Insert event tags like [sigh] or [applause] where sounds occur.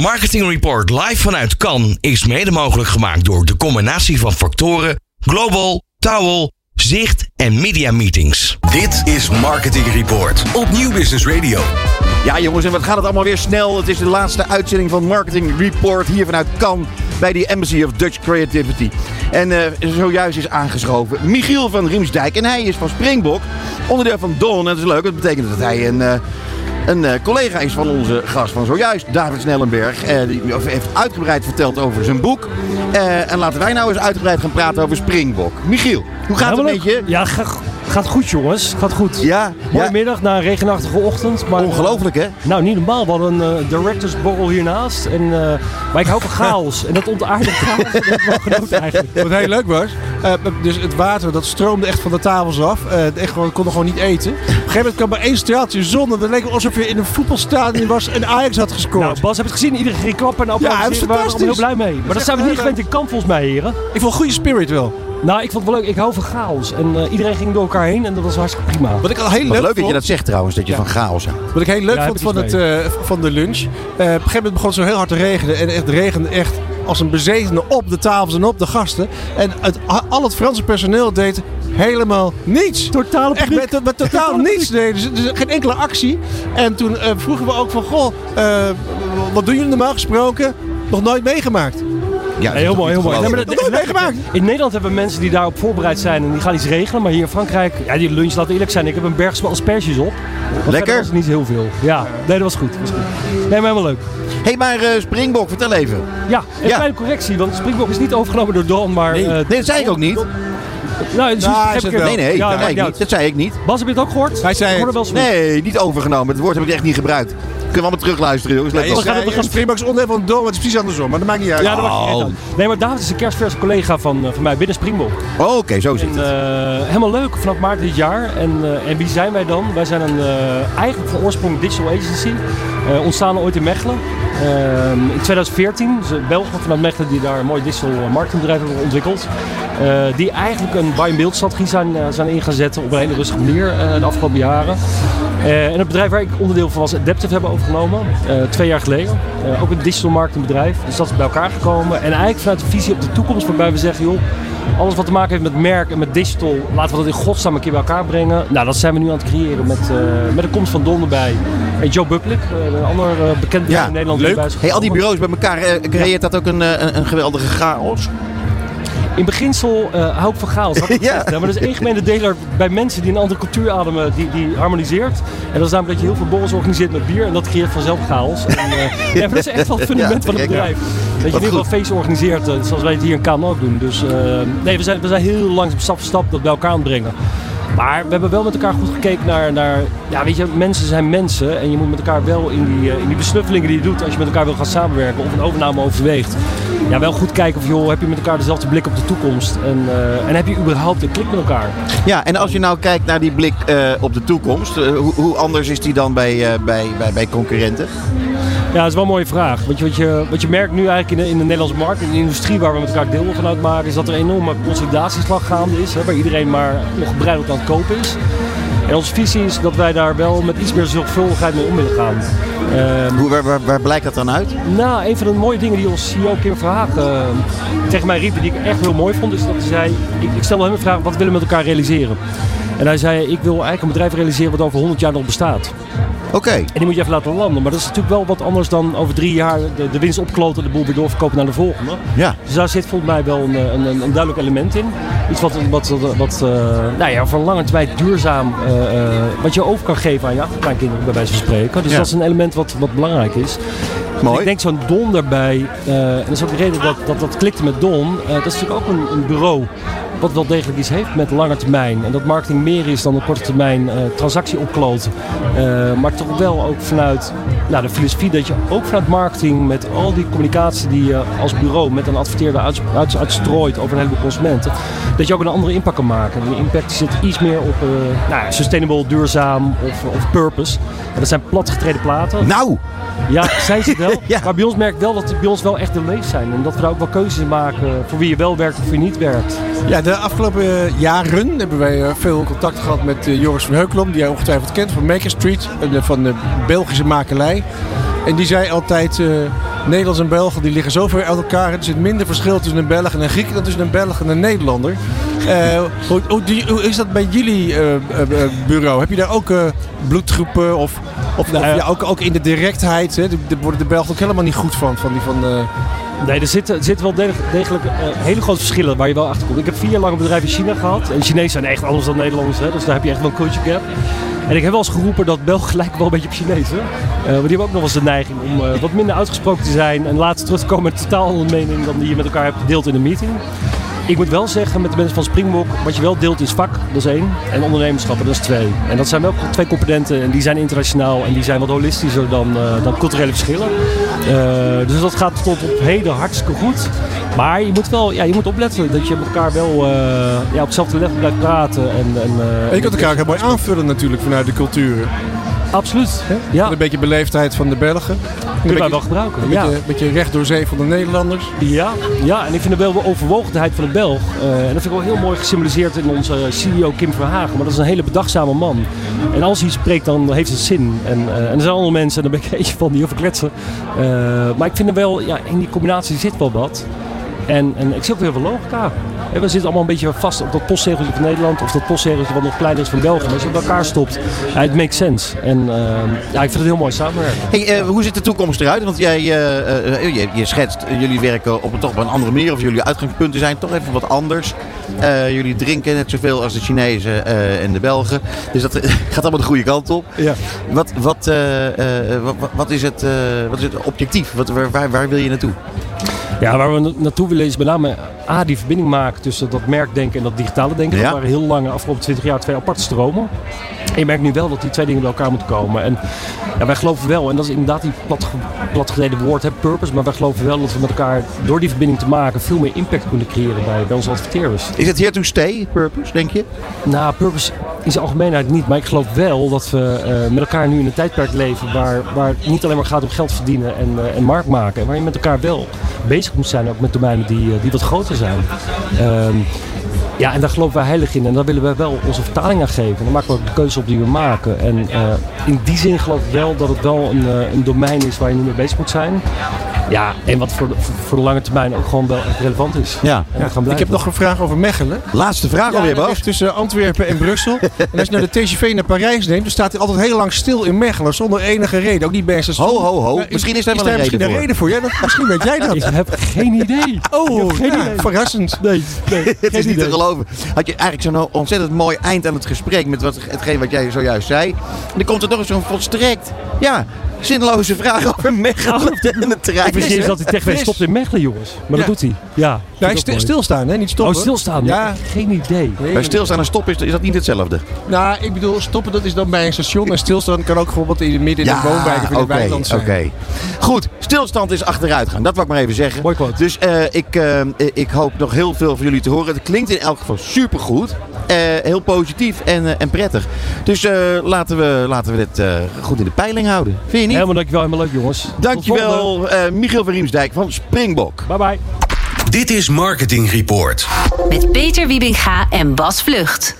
Marketing Report live vanuit Cannes is mede mogelijk gemaakt door de combinatie van factoren Global, Towel, Zicht en Media Meetings. Dit is Marketing Report op Nieuw Business Radio. Ja jongens, en wat gaat het allemaal weer snel. Het is de laatste uitzending van Marketing Report hier vanuit Cannes bij de Embassy of Dutch Creativity. En uh, zojuist is aangeschoven Michiel van Riemsdijk en hij is van Springbok, onderdeel van Don. En dat is leuk, dat betekent dat hij een... Uh, een uh, collega is van onze gast van zojuist, David Snellenberg. Uh, die heeft uitgebreid verteld over zijn boek. Uh, en laten wij nou eens uitgebreid gaan praten over Springbok. Michiel, hoe gaat Ja, het met je? Ja, ga- gaat goed jongens. Gaat goed. Ja, Mooie ja. middag na een regenachtige ochtend. Maar, Ongelooflijk hè? Nou, niet normaal. We hadden een uh, directorsborrel hiernaast. En, uh, maar ik hou van chaos. En dat ontaardigt chaos. Dat heb ik wel genoten eigenlijk. [laughs] Wat heel leuk was, uh, dus het water dat stroomde echt van de tafels af. Uh, echt gewoon, we konden gewoon niet eten. Op een gegeven moment kwam er één straaltje zon. En het leek alsof je in een voetbalstadion was en Ajax had gescoord. Nou, Bas, heb je het gezien? Iedereen ging klappen en Ja, het is We waren er allemaal heel blij mee. Maar dat zijn we niet gewend in kamp volgens mij, heren. Ik vond een goede spirit wel. Nou, ik vond het wel leuk. Ik hou van chaos. En uh, iedereen ging door elkaar heen en dat was hartstikke prima. Wat ik al heel Wat leuk, leuk dat je dat zegt trouwens, dat je van chaos houdt. Wat ik heel leuk Ja, vond van, het, uh, van de lunch. Uh, op een gegeven moment begon het zo heel hard te regenen. En het regende echt als een bezetene op de tafels en op de gasten. En het, al het Franse personeel deed helemaal niets. Totale Echt met, met totaal niets deden ze. Dus geen enkele actie. En toen uh, vroegen we ook van, goh, uh, wat doen jullie normaal gesproken? Nog nooit meegemaakt. Ja, heel mooi, heel mooi. Meegemaakt. In Nederland hebben we mensen die daarop voorbereid zijn en die gaan iets regelen. Maar hier in Frankrijk, ja, die lunch, laten we eerlijk zijn. Ik heb een berg asperges op. Lekker. Dat was niet heel veel. Ja, nee, dat was goed. Dat was goed. Nee, maar helemaal leuk. Hé, hey, maar uh, Springbok, vertel even. Ja, een Ja. kleine correctie, want Springbok is niet overgenomen door Don, maar... Nee, eh, nee dat zei ik ook niet. Nou, dus Nou, heb het. Nee, nee, Ja, ik niet dat zei ik niet. Bas, heb je het ook gehoord? Hij zei het. wel Nee, niet overgenomen. Het woord heb ik echt niet gebruikt. Kunnen we allemaal terugluisteren, jongens. Let Ja, op. gaan- we zei, gaan- Springbok is onderdeel van maar het is precies andersom. Maar dat maakt niet uit. Ja, dat Oh. niet. Nee, maar David is een kerstverse collega van, eh, van mij binnen Springbok. Oh, Oké, zo zit En, het. eh, helemaal leuk, vanaf maart dit jaar. En, eh, en wie zijn wij dan? Wij zijn een, eh, eigenlijk van oorsprong digital agency. Eh, ontstaan ooit in Mechelen. Eh, in 2014, dus Belgen vanuit Mechelen die daar een mooi digital marketingbedrijf hebben ontwikkeld. Eh, die eigenlijk een buy-and-build strategie zijn, eh, zijn in gaan zetten op een hele rustige manier eh, de afgelopen jaren. Eh, en het bedrijf waar ik onderdeel van was, Adaptive, hebben overgenomen. twee jaar geleden. Ook een digital marketingbedrijf. Dus dat is bij elkaar gekomen. En eigenlijk vanuit de visie op de toekomst waarbij we zeggen, joh, alles wat te maken heeft met merk en met digital, laten we dat in godsnaam een keer bij elkaar brengen. Nou, dat zijn we nu aan het creëren met, met de komst van Don erbij. En Joe Bucklick, een ander bekend Ja, in Nederland. leuk. Hey, al die bureaus bij elkaar, creëert dat ook een, een, een geweldige chaos? In beginsel uh, hou ik van chaos. [laughs] Ja. Maar er is één gemene deler bij mensen die een andere cultuur ademen, die, die harmoniseert. En dat is namelijk dat je heel veel borrels organiseert met bier en dat creëert vanzelf chaos. En, uh, [laughs] ja, maar dat is echt wel het fundament Ja, van het bedrijf. Dat je weer wel goed. feesten organiseert, uh, zoals wij het hier in Kaan ook doen. Dus uh, nee, we zijn, we zijn heel langzaam stap voor stap dat bij elkaar aan het brengen. Maar we hebben wel met elkaar goed gekeken naar, naar ja, weet je, mensen zijn mensen en je moet met elkaar wel in die, uh, in die besnuffelingen die je doet als je met elkaar wil gaan samenwerken of een overname overweegt. Ja, wel goed kijken of joh, heb je met elkaar dezelfde blik op de toekomst en, uh, en heb je überhaupt een klik met elkaar? Ja, en als je nou kijkt naar die blik uh, op de toekomst, hoe, hoe, anders is die dan bij, bij, bij, bij concurrenten? Ja, dat is wel een mooie vraag. Wat je, wat je, wat je merkt nu eigenlijk in de, in de Nederlandse markt, in de industrie waar we met elkaar deel van uitmaken, is dat er een enorme consolidatieslag gaande is. Hè, waar iedereen maar nog gebreideld aan het kopen is. En onze visie is dat wij daar wel met iets meer zorgvuldigheid mee om willen gaan. Um, Hoe, waar, waar, waar, blijkt dat dan uit? Nou, een van de mooie dingen die ons CEO Kim Verhagen uh, tegen mij riep, die ik echt heel mooi vond, is dat hij zei, ik, ik stelde hem de vraag, wat willen we met elkaar realiseren? En hij zei, ik wil eigenlijk een bedrijf realiseren wat over 100 jaar nog bestaat. Oké. Okay. En die moet je even laten landen. Maar dat is natuurlijk wel wat anders dan over drie jaar de, de winst opkloten, de boel weer doorverkopen naar de volgende. Ja. Dus daar zit volgens mij wel een, een, een duidelijk element in. Iets wat, wat, wat uh, nou ja, van lange termijn duurzaam, uh, wat je over kan geven aan je achterkleinkinderen, bij wijze van spreken. Dus ja. dat is een element wat, wat belangrijk is. Mooi. Dus ik denk zo'n Don daarbij, en dat is ook de reden dat dat, dat klikte met Don, dat is natuurlijk ook een, een bureau wat wel degelijk iets heeft met lange termijn. En dat marketing meer is dan een korte termijn uh, transactie opkloten. Uh, maar toch wel ook vanuit nou, de filosofie dat je ook vanuit marketing met al die communicatie die je als bureau met een adverteerder uit, uit, uitstrooit over een heleboel consumenten, dat je ook een andere impact kan maken. En die impact zit iets meer op uh, nou, sustainable, duurzaam of, of purpose. En dat zijn platgetreden platen. Nou! Ja, zijn ze wel. [laughs] ja. Maar bij ons merkt wel dat het bij ons wel echt de leef zijn. En dat we daar ook wel keuzes in maken voor wie je wel werkt of wie niet werkt. Ja, de afgelopen jaren hebben wij uh, veel contact gehad met Joris van Heukelom, die jij ongetwijfeld kent van Maker Street, van de Belgische makelij. En die zei altijd, Nederlands en Belgen die liggen zo ver uit elkaar. Er zit minder verschil tussen een Belg en een Griek dan tussen een Belg en een Nederlander. Eh, hoe, hoe, die- hoe is dat bij jullie eh, eh, eh, bureau? Heb je daar ook eh, bloedgroepen of, of, Nou of ja. ook, ook in de directheid? Hè? Daar worden de Belgen ook helemaal niet goed van. van, die, van eh, Nee, er zitten, zitten wel deg- degelijk eh, hele grote verschillen waar je wel achter komt. Ik heb vier jaar lang een bedrijf in China gehad. En Chinezen zijn echt anders dan Nederlanders, hè? dus daar heb je echt wel een culture gap. En ik heb wel eens geroepen dat Belgen lijken wel een beetje op Chinezen. Eh, maar die hebben ook nog eens de neiging om eh, wat minder uitgesproken te zijn. En later terug te komen met totaal andere mening dan die je met elkaar hebt gedeeld in een meeting. Ik moet wel zeggen, met de mensen van Springbok, wat je wel deelt is vak, dat is één. En ondernemerschap, dat is twee. En dat zijn wel twee componenten en die zijn internationaal en die zijn wat holistischer dan, eh, dan culturele verschillen. Eh, dus dat gaat tot op heden hartstikke goed. Maar je moet wel ja, je moet opletten dat je met elkaar wel eh, ja, op hetzelfde level blijft praten. En, en, en je kunt elkaar ook heel mooi aanvullen natuurlijk vanuit de culturen. Absoluut. Ja, Een beetje beleefdheid van de Belgen. Kunnen wij wel gebruiken. een beetje, beetje recht door zee van de Nederlanders. Ja, ja, en ik vind de wel overwogenheid van de Belg. eh, en dat vind ik wel heel mooi gesymboliseerd in onze CEO Kim Verhagen. Maar dat is een hele bedachtzame man. En als hij spreekt, dan heeft het zin. En, eh, en er zijn andere mensen, en daar ben ik [laughs] eentje van, die heel. Eh, maar ik vind er wel, ja, in die combinatie zit wel wat. En, en ik zie ook weer veel logica. We zitten allemaal een beetje vast op dat postzegeltje van Nederland. Of dat postzegeltje wat nog kleiner is van België. Maar als je het elkaar stopt, ja, het makes sense. En eh, ja, ik vind het heel mooi samenwerken. Hey, eh, hoe ziet de toekomst eruit? Want jij, eh, je, je schetst, jullie werken op een, toch op een andere manier. Of jullie uitgangspunten zijn toch even wat anders. Jullie drinken net zoveel als de Chinezen en de Belgen. Dus dat [laughs] gaat allemaal de goede kant op. Ja. Wat, wat, wat, wat is het, wat is het objectief? Wat, waar, waar, wil je naartoe? Ja, waar we na- naartoe willen is met name A, die verbinding maken tussen dat merkdenken en dat digitale denken. Ja. Dat waren heel lang, de afgelopen 20 jaar, twee aparte stromen. En je merkt nu wel dat die twee dingen bij elkaar moeten komen. En ja, wij geloven wel, en dat is inderdaad die plat, platgereden woord, hè, purpose. Maar wij geloven wel dat we met elkaar, door die verbinding te maken, veel meer impact kunnen creëren bij, bij onze adverteerders. Is het here to stay, purpose, denk je? Nou, purpose in zijn algemeenheid niet. Maar ik geloof wel dat we eh, met elkaar nu in een tijdperk leven waar, waar het niet alleen maar gaat om geld verdienen en, eh, en markt maken. En waar je met elkaar wel bezig moet zijn, ook met domeinen die, eh, die wat groter zijn. Ehm, ja, en daar geloven wij heilig in. En daar willen wij wel onze vertaling aan geven. En dan maken we ook de keuze op die we maken. En eh, in die zin geloof ik wel dat het wel een, eh, een domein is waar je nu mee bezig moet zijn. Ja, en wat voor de, voor de lange termijn ook gewoon wel echt relevant is. Ja. Ik heb nog een vraag over Mechelen. Laatste vraag Ja, alweer, Bas. ligt tussen Antwerpen en Brussel. [laughs] en als je nou de TGV naar Parijs neemt, dan staat hij altijd heel lang stil in Mechelen. Zonder enige reden. Ook niet bij. Ho, ho, ho. Misschien is daar wel een misschien reden een reden voor. Ja, dat, misschien weet jij dat. Ik heb geen idee. [laughs] Oh, geen ja, idee. verrassend. Nee, nee. [laughs] Het is niet te geloven. Had je eigenlijk zo'n ontzettend mooi eind aan het gesprek met wat, hetgeen wat jij zojuist zei. En dan komt er nog eens zo'n volstrekt, ja, zinloze vraag over Mechelen en de trein. Ik vergis dat hij techwees stopt in Mechelen, jongens. Maar Ja. dat doet hij. Ja. Sti- ook mooi. stilstaan, hè? niet stoppen. Oh, stilstaan. Ja. Geen idee. Nee, Bij stilstaan en stoppen is, is dat niet hetzelfde. Nou, ik bedoel, stoppen dat is dan bij een station. En stilstaan kan ook bijvoorbeeld in, midden in de woonwijken of in de weiland zijn. oké. Goed, stilstand is achteruitgaan. Dat wil ik maar even zeggen. Mooi quote. Dus eh, ik, eh, ik hoop nog heel veel van jullie te horen. Het klinkt in elk geval supergoed. Eh heel positief en, en prettig. Dus eh, laten, we, laten we dit eh, goed in de peiling houden. Vind je niet? Helemaal dankjewel. Helemaal leuk, jongens. Dankjewel, eh Michiel van Riemsdijk van Springbok. Bye bye. Dit is Marketing Report. Met Peter Wiebinga en Bas Vlucht.